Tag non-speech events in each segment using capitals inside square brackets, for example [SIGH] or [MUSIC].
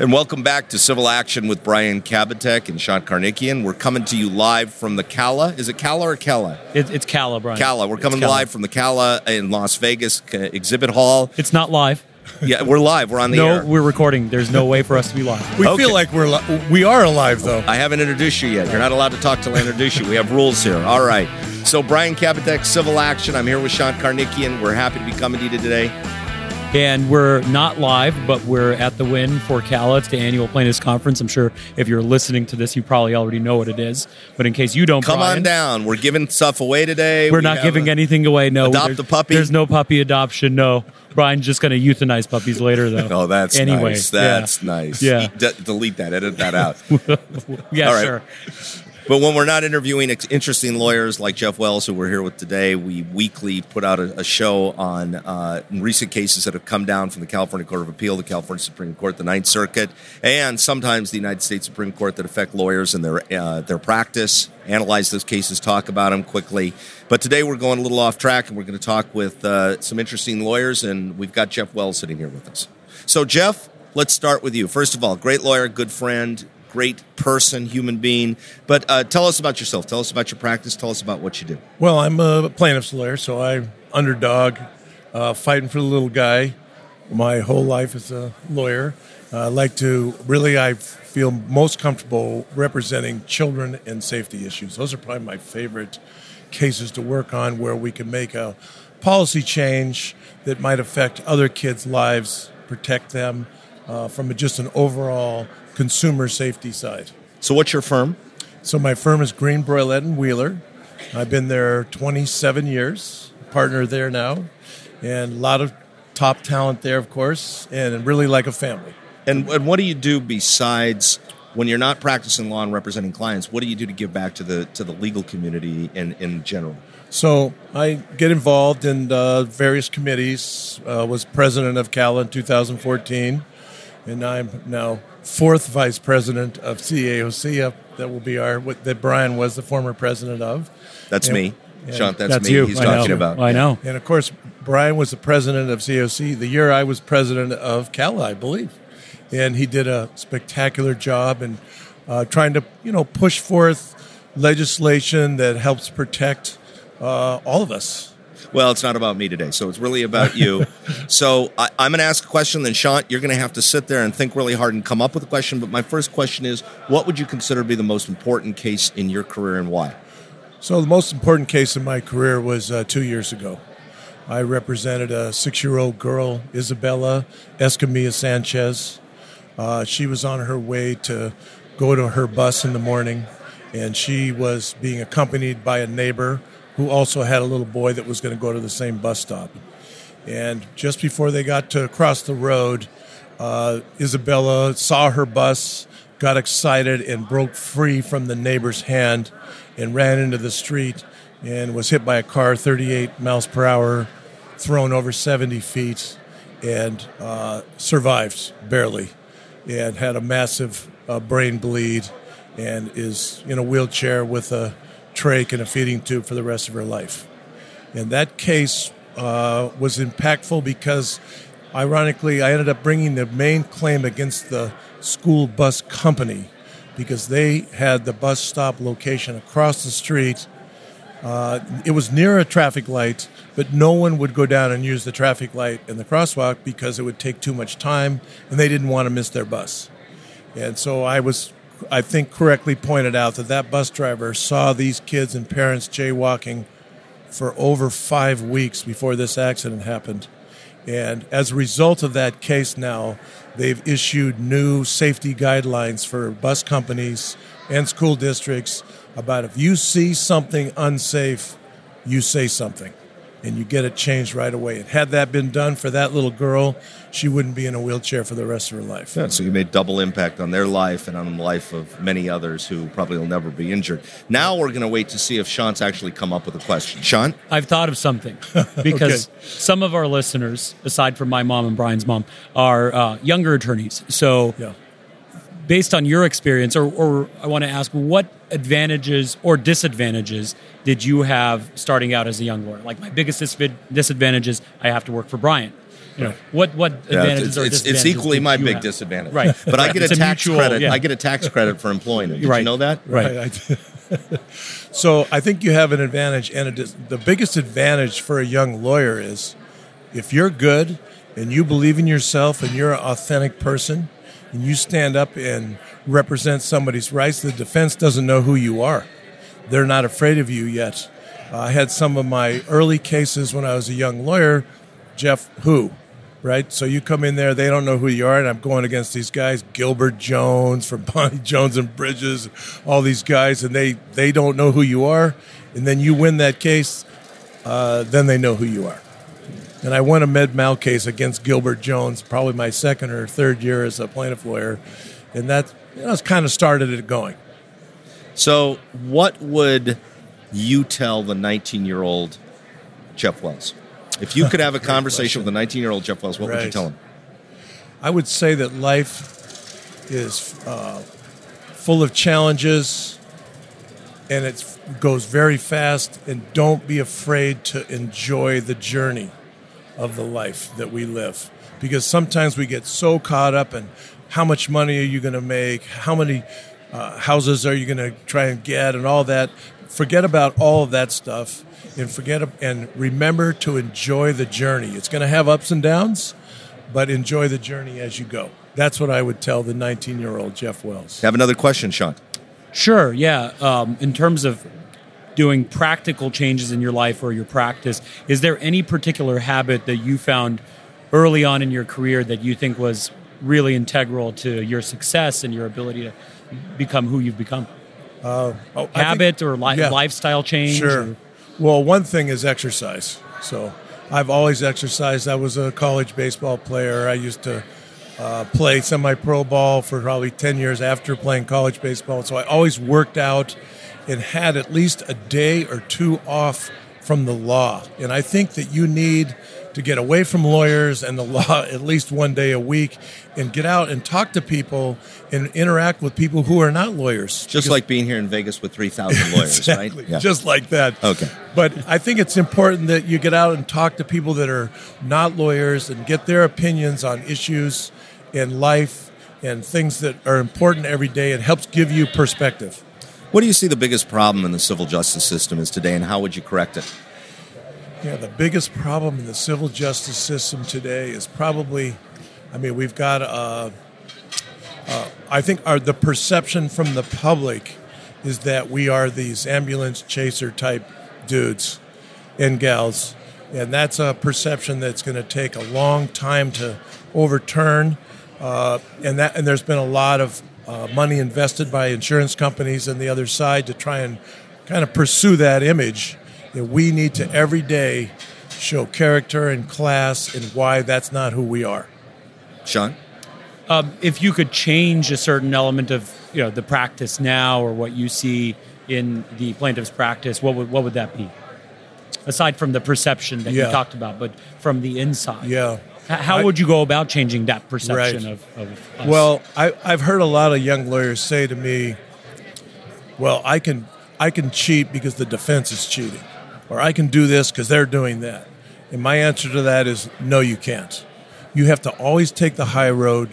And welcome back to Civil Action with Brian Kabateck and Sean Karnikian. We're coming to you live from the CAALA. Is it CAALA or CAALA? It, it's CAALA, Brian. CAALA. We're coming CAALA. live from the CAALA in Las Vegas uh, exhibit hall. It's not live. Yeah, we're live. We're on the air. no, air. we're recording. There's no way for us to be live. We Okay. feel like we're li- we are alive though. I haven't introduced you yet. You're not allowed to talk till I introduce you. We have rules here. All right. So Brian Kabateck, Civil Action. I'm here with Sean Karnikian. We're happy to be coming to you today. And we're not live, but we're at the Wynn for CAALA. It's the annual plaintiffs conference. I'm sure if you're listening to this, you probably already know what it is. But in case you don't, Come Brian, on down. We're giving stuff away today. We're We not giving a- anything away. No, Adopt there's, a puppy? There's no puppy adoption. No, Brian's just going to euthanize puppies later, though. [LAUGHS] Oh, that's anyway. nice. That's nice. Yeah. De- delete that. Edit that out. [LAUGHS] Yeah, All right. sure. But when we're not interviewing interesting lawyers like Jeff Wells, who we're here with today, we weekly put out a, a show on uh, recent cases that have come down from the California Court of Appeal, the California Supreme Court, the Ninth Circuit, and sometimes the United States Supreme Court that affect lawyers and their uh, their practice. Analyze those cases, talk about them quickly. But today we're going a little off track, and we're going to talk with uh, some interesting lawyers, and we've got Jeff Wells sitting here with us. So, Jeff, let's start with you. First of all, great lawyer, good friend, great person, human being. But uh, tell us about yourself. Tell us about your practice. Tell us about what you do. Well, I'm a plaintiff's lawyer, so I'm underdog, uh, fighting for the little guy. My whole life as a lawyer, uh, I like to really. I feel most comfortable representing children and safety issues. Those are probably my favorite cases to work on, where we can make a policy change that might affect other kids' lives, protect them uh, from just an overall consumer safety side. So, what's your firm? So my firm is Greene Broillet and Wheeler. I've been there 27 years, partner there now, and a lot of top talent there, of course, and really like a family. And, and what do you do besides when you're not practicing law and representing clients? What do you do to give back to the to the legal community in, in general? So I get involved in uh, various committees. Uh, was president of CAALA in 2014, and I'm now fourth vice president of CAOC. Uh, that will be our what, that Brian was the former president of. That's Yeah. me, Yeah. Sean. That's, That's me. you. He's I talking know. about. I know. And of course, Brian was the president of CAOC the year I was president of Cal, I believe. And he did a spectacular job in uh, trying to, you know, push forth legislation that helps protect uh, all of us. Well, it's not about me today, so it's really about you. [LAUGHS] so I, I'm going to ask a question, then Sean, you're going to have to sit there and think really hard and come up with a question. But my first question is, what would you consider to be the most important case in your career and why? So the most important case in my career was uh, two years ago. I represented a six-year-old girl, Isabella Escamilla Sanchez. Uh, she was on her way to go to her bus in the morning, and she was being accompanied by a neighbor who also had a little boy that was going to go to the same bus stop. And just before they got to cross the road, uh, Isabella saw her bus, got excited, and broke free from the neighbor's hand and ran into the street and was hit by a car 38 miles per hour, thrown over 70 feet, and uh, survived barely and had a massive uh, brain bleed and is in a wheelchair with a trach and a feeding tube for the rest of her life. And that case uh, was impactful because, ironically, I ended up bringing the main claim against the school bus company because they had the bus stop location across the street. Uh, it was near a traffic light, but no one would go down and use the traffic light and the crosswalk because it would take too much time and they didn't want to miss their bus. And so I was, I think, correctly pointed out that that bus driver saw these kids and parents jaywalking for over five weeks before this accident happened. And as a result of that case now, they've issued new safety guidelines for bus companies and school districts about if you see something unsafe, you say something and you get it changed right away. And had that been done for that little girl, she wouldn't be in a wheelchair for the rest of her life. Yeah, so you made double impact on their life and on the life of many others who probably will never be injured. Now we're going to wait to see if Sean's actually come up with a question. Sean? I've thought of something [LAUGHS] because some of our listeners, aside from my mom and Brian's mom, are uh, younger attorneys. So, Yeah. based on your experience, or, or I want to ask, what advantages or disadvantages did you have starting out as a young lawyer? Like my biggest dis- disadvantage is I have to work for Brian. You know, what what Yeah, advantages it's, or it's, it's equally do my you big have? disadvantage. Right. [LAUGHS] But I get It's a a tax mutual- credit. yeah. I get a tax credit for employing them. Did Right. you know that? Right. I- I- [LAUGHS] so I think you have an advantage, and a dis- the biggest advantage for a young lawyer is if you're good and you believe in yourself and you're an authentic person and you stand up and represent somebody's rights, the defense doesn't know who you are. They're not afraid of you yet. I had some of my early cases when I was a young lawyer. Jeff, who? Right? So you come in there, they don't know who you are, and I'm going against these guys, Gilbert Jones from [LAUGHS] Bonnie Jones and Bridges, all these guys, and they, they don't know who you are. And then you win that case, uh, then they know who you are. And I won a med mal case against Gilbert Jones, probably my second or third year as a plaintiff lawyer. And that know, kind of started it going. So, what would you tell the 19 year old Jeff Wells? If you could have a [LAUGHS] conversation with a 19 year old Jeff Wells, what would you tell him? I would say that life is uh, full of challenges and it goes very fast. And don't be afraid to enjoy the journey of the life that we live. Because sometimes we get so caught up in how much money are you going to make, how many uh, houses are you going to try and get, and all that. Forget about all of that stuff and forget and remember to enjoy the journey. It's going to have ups and downs, but enjoy the journey as you go. That's what I would tell the 19 year old Jeff Wells. Have another question, Sean. Sure, yeah. Um, in terms of doing practical changes in your life or your practice, is there any particular habit that you found early on in your career that you think was really integral to your success and your ability to become who you've become? Oh, I think- Habit or li- yeah. lifestyle change? Sure. or- Well, one thing is exercise. So I've always exercised. I was a college baseball player. I used to uh, play semi pro ball for probably 10 years after playing college baseball. So I always worked out and had at least a day or two off from the law. And I think that you need to get away from lawyers and the [LAUGHS] law at least one day a week and get out and talk to people and interact with people who are not lawyers. Just Because- like being here in Vegas with 3,000 [LAUGHS] lawyers, exactly. right? Yeah. Just like that. Okay. But I think it's important that you get out and talk to people that are not lawyers and get their opinions on issues in life and things that are important every day. It helps give you perspective. what do you see the biggest problem in the civil justice system is today, and how would you correct it? Yeah, the biggest problem in the civil justice system today is probably, I mean, we've got, uh, uh, I think, our, the perception from the public is that we are these ambulance chaser type dudes and gals. And that's a perception that's going to take a long time to overturn. Uh, and that and there's been a lot of uh, money invested by insurance companies and the other side to try and kind of pursue that image. That we need to every day show character and class and why that's not who we are. Sean? Um, if you could change a certain element of you know the practice now or what you see in the plaintiff's practice, what would what would that be? Aside from the perception that Yeah. you talked about, but from the inside, Yeah. How I- would you go about changing that perception Right. of, of us? Well, I, I've heard a lot of young lawyers say to me, "Well, I can I can cheat because the defense is cheating, or I can do this because they're doing that." And my answer to that is, no, you can't. You have to always take the high road.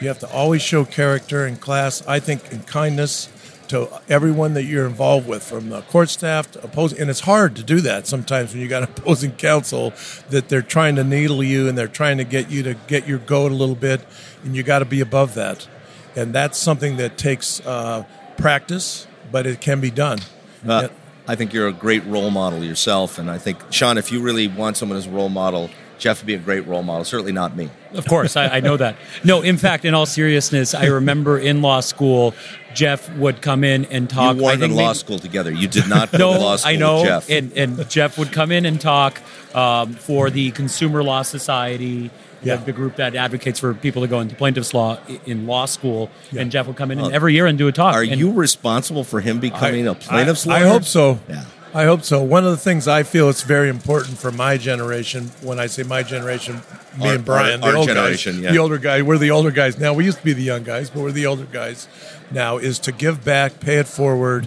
You have to always show character and class. I think and kindness to everyone that you're involved with, from the court staff to opposing. And it's hard to do that sometimes when you got [LAUGHS] opposing counsel that they're trying to needle you and they're trying to get you to get your goat a little bit, and you got to be above that. And that's something that takes uh, practice, but it can be done. Uh. I think you're a great role model yourself, and I think Sean, if you really want someone as a role model, Jeff would be a great role model. Certainly not me. Of course, I, I know that. No, in fact, in all seriousness, I remember in law school, Jeff would come in and talk. you I weren't in law maybe- school together. You did not go No, to law school I know. with Jeff. And, and Jeff would come in and talk um, for the Consumer Law Society, Yeah. the, the group that advocates for people to go into plaintiff's law in law school. Yeah. And Jeff would come in and every year and do a talk. Are And- you responsible for him becoming a plaintiff's I, lawyer? I hope so. Yeah. I hope so. One of the things I feel it's very important for my generation, when I say my generation, me Our- and Brian, our- the our old generation, guys, yeah. the older guy, we're the older guys now. We used to be the young guys, but we're the older guys now. Is to give back, pay it forward,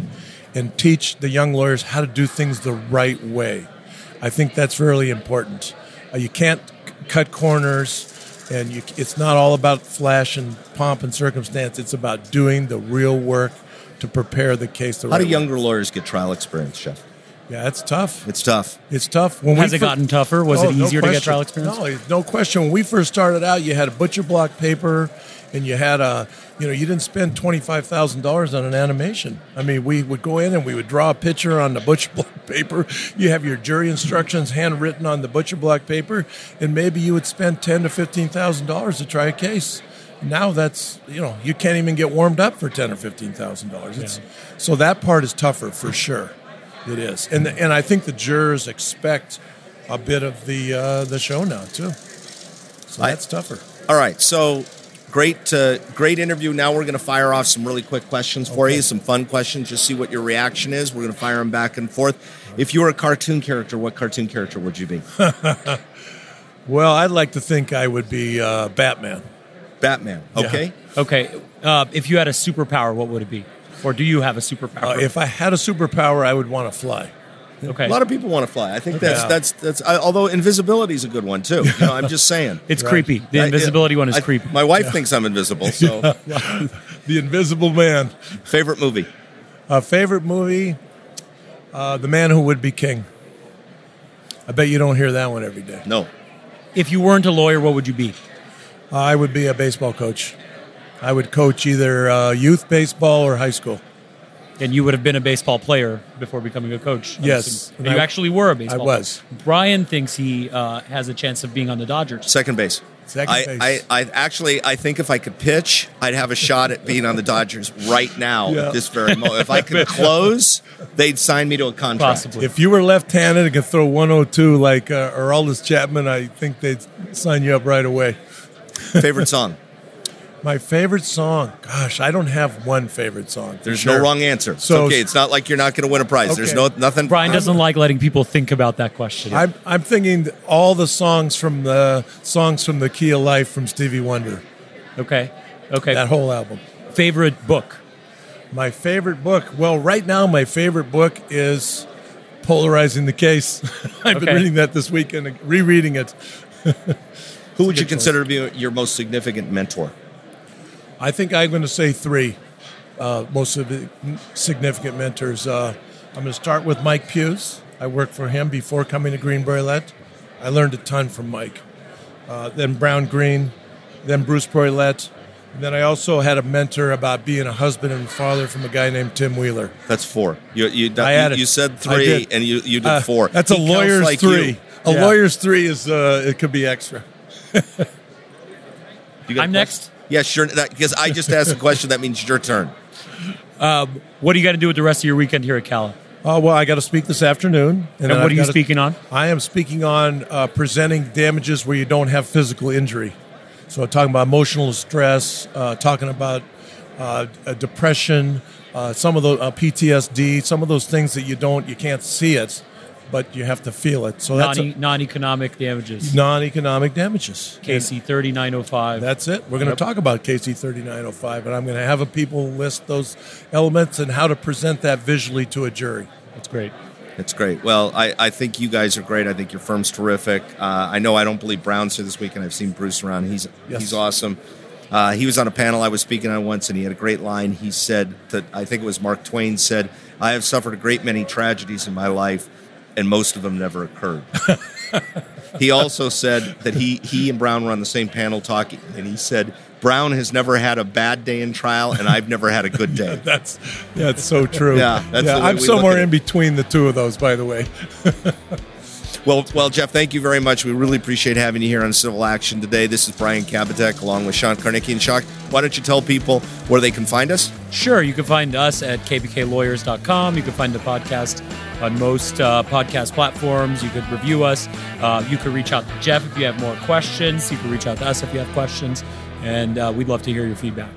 and teach the young lawyers how to do things the right way. I think that's really important. Uh, you can't cut corners, and you, it's not all about flash and pomp and circumstance. It's about doing the real work to prepare the case. The How right do way. younger lawyers get trial experience, Jeff? Yeah, it's tough. It's tough. It's tough. When Has it fir- gotten tougher? Was Oh, it no easier to get trial experience? No, no question. When we first started out, you had a butcher block paper, and you had a, you know, you didn't spend twenty five thousand dollars on an animation. I mean, we would go in and we would draw a picture on the butcher block [LAUGHS] paper. You have your jury instructions handwritten on the butcher block paper, and maybe you would spend ten to fifteen thousand dollars to try a case. Now that's you know you can't even get warmed up for ten or fifteen thousand dollars. So that part is tougher for sure. It is, and and I think the jurors expect a bit of the uh, the show now too. So I- that's tougher. All right, so great, uh, great interview. Now we're going to fire off some really quick questions for Okay. you, some fun questions. Just see what your reaction is. We're going to fire them back and forth. If you were a cartoon character, what cartoon character would you be? [LAUGHS] Well, I'd like to think I would be uh, Batman. Batman. Yeah. Okay. Okay. Uh, if you had a superpower, what would it be? Or do you have a Uh, superpower? if I had a superpower, I would want to fly. Okay. A lot of people want to fly. I think that's Yeah. that's that's. I, although invisibility is a good one too. You know, I'm just saying. [LAUGHS] it's Right. creepy. The I- invisibility one is I- creepy. My wife thinks I'm invisible. [LAUGHS] So, [LAUGHS] the Invisible Man. favorite movie? Uh, favorite movie? Uh, the Man Who Would Be King. I bet you don't hear that one every day. No. if you weren't a lawyer, what would you be? Uh, I would be a baseball coach. I would coach either uh, youth baseball or high school. And you would have been a baseball player before becoming a coach. I'm Yes. And you I- actually were a baseball I was. player. Brian thinks he uh, has a chance of being on the Dodgers. Second base. Second I, base. I, I actually I think if I could pitch, I'd have a shot at being on the Dodgers right now Yeah. at this very moment. If I could [LAUGHS] close, they'd sign me to a contract. Possibly. If you were left-handed and could throw 102 like uh, Aroldis Chapman, I think they'd sign you up right away. Favorite song? [LAUGHS] My favorite song, gosh, I don't have one favorite song. There's sure. no wrong answer. It's So- okay. It's not like you're not going to win a prize. There's no nothing. Brian doesn't like letting people think about that question. I'm, I'm thinking all the songs from the songs from the Key of Life from Stevie Wonder, okay. Okay. that whole album. Favorite book? My favorite book, well, right now my favorite book is Polarizing the Case. [LAUGHS] I've Okay. been reading that this weekend, rereading it. [LAUGHS] Who would you good consider to be your most significant mentor? I think I'm going to say three uh, most of the significant mentors. Uh, I'm going to start with Mike Hughes. I worked for him before coming to Greene Broillet. I learned a ton from Mike. Uh, then Browne Greene, then Bruce Broillet. And then I also had a mentor about being a husband and father from a guy named Tim Wheeler. That's four. You you, I you, added- you said three, did. and you you did Uh, four. That's He a lawyer's like three. you. A Yeah. lawyer's three is uh, it could be extra. [LAUGHS] You got a I'm question? Next. Yeah, sure. Because I just asked a question. That means your turn. What do you got to do with the rest of your weekend here at CAALA? Oh well, I got to speak this afternoon. And then what I've are you gotta- speaking on? I am speaking on uh, presenting damages where you don't have physical injury. So, talking about emotional stress, uh, talking about uh, uh, depression, uh, some of the uh, PTSD, some of those things that you don't, you can't see it, but you have to feel it. So that's Non- non-economic damages. non-economic damages. CACI 3905. That's it. We're going Yep. to talk about CACI 3905, and I'm going to have a people list those elements and how to present that visually to a jury. That's great. That's great. Well, I, I think you guys are great. I think your firm's terrific. Uh, I know I don't believe Browne's here this week, and I've seen Bruce around. He's Yes. he's awesome. Uh, he was on a panel I was speaking on once, and he had a great line. He said that I think it was Mark Twain said, "I have suffered a great many tragedies in my life, and most of them never occurred." he also said that he he and Browne were on the same panel talking, and he said Browne has never had a bad day in trial, and I've never had a good day. [LAUGHS] That's that's so true. Yeah, that's the I'm somewhere at it. in between the two of those, by the way. [LAUGHS] Well, well, Jeff, thank you very much. We really appreciate having you here on Civil Action today. This is Brian Kabateck along with Sean Karnikian. And Sean, why don't you tell people where they can find us? Sure, you can find us at kbklawyers.com. You can find the podcast on most uh, podcast platforms. You could review us. Uh, you could reach out to Jeff if you have more questions. You can reach out to us if you have questions. And uh, we'd love to hear your feedback.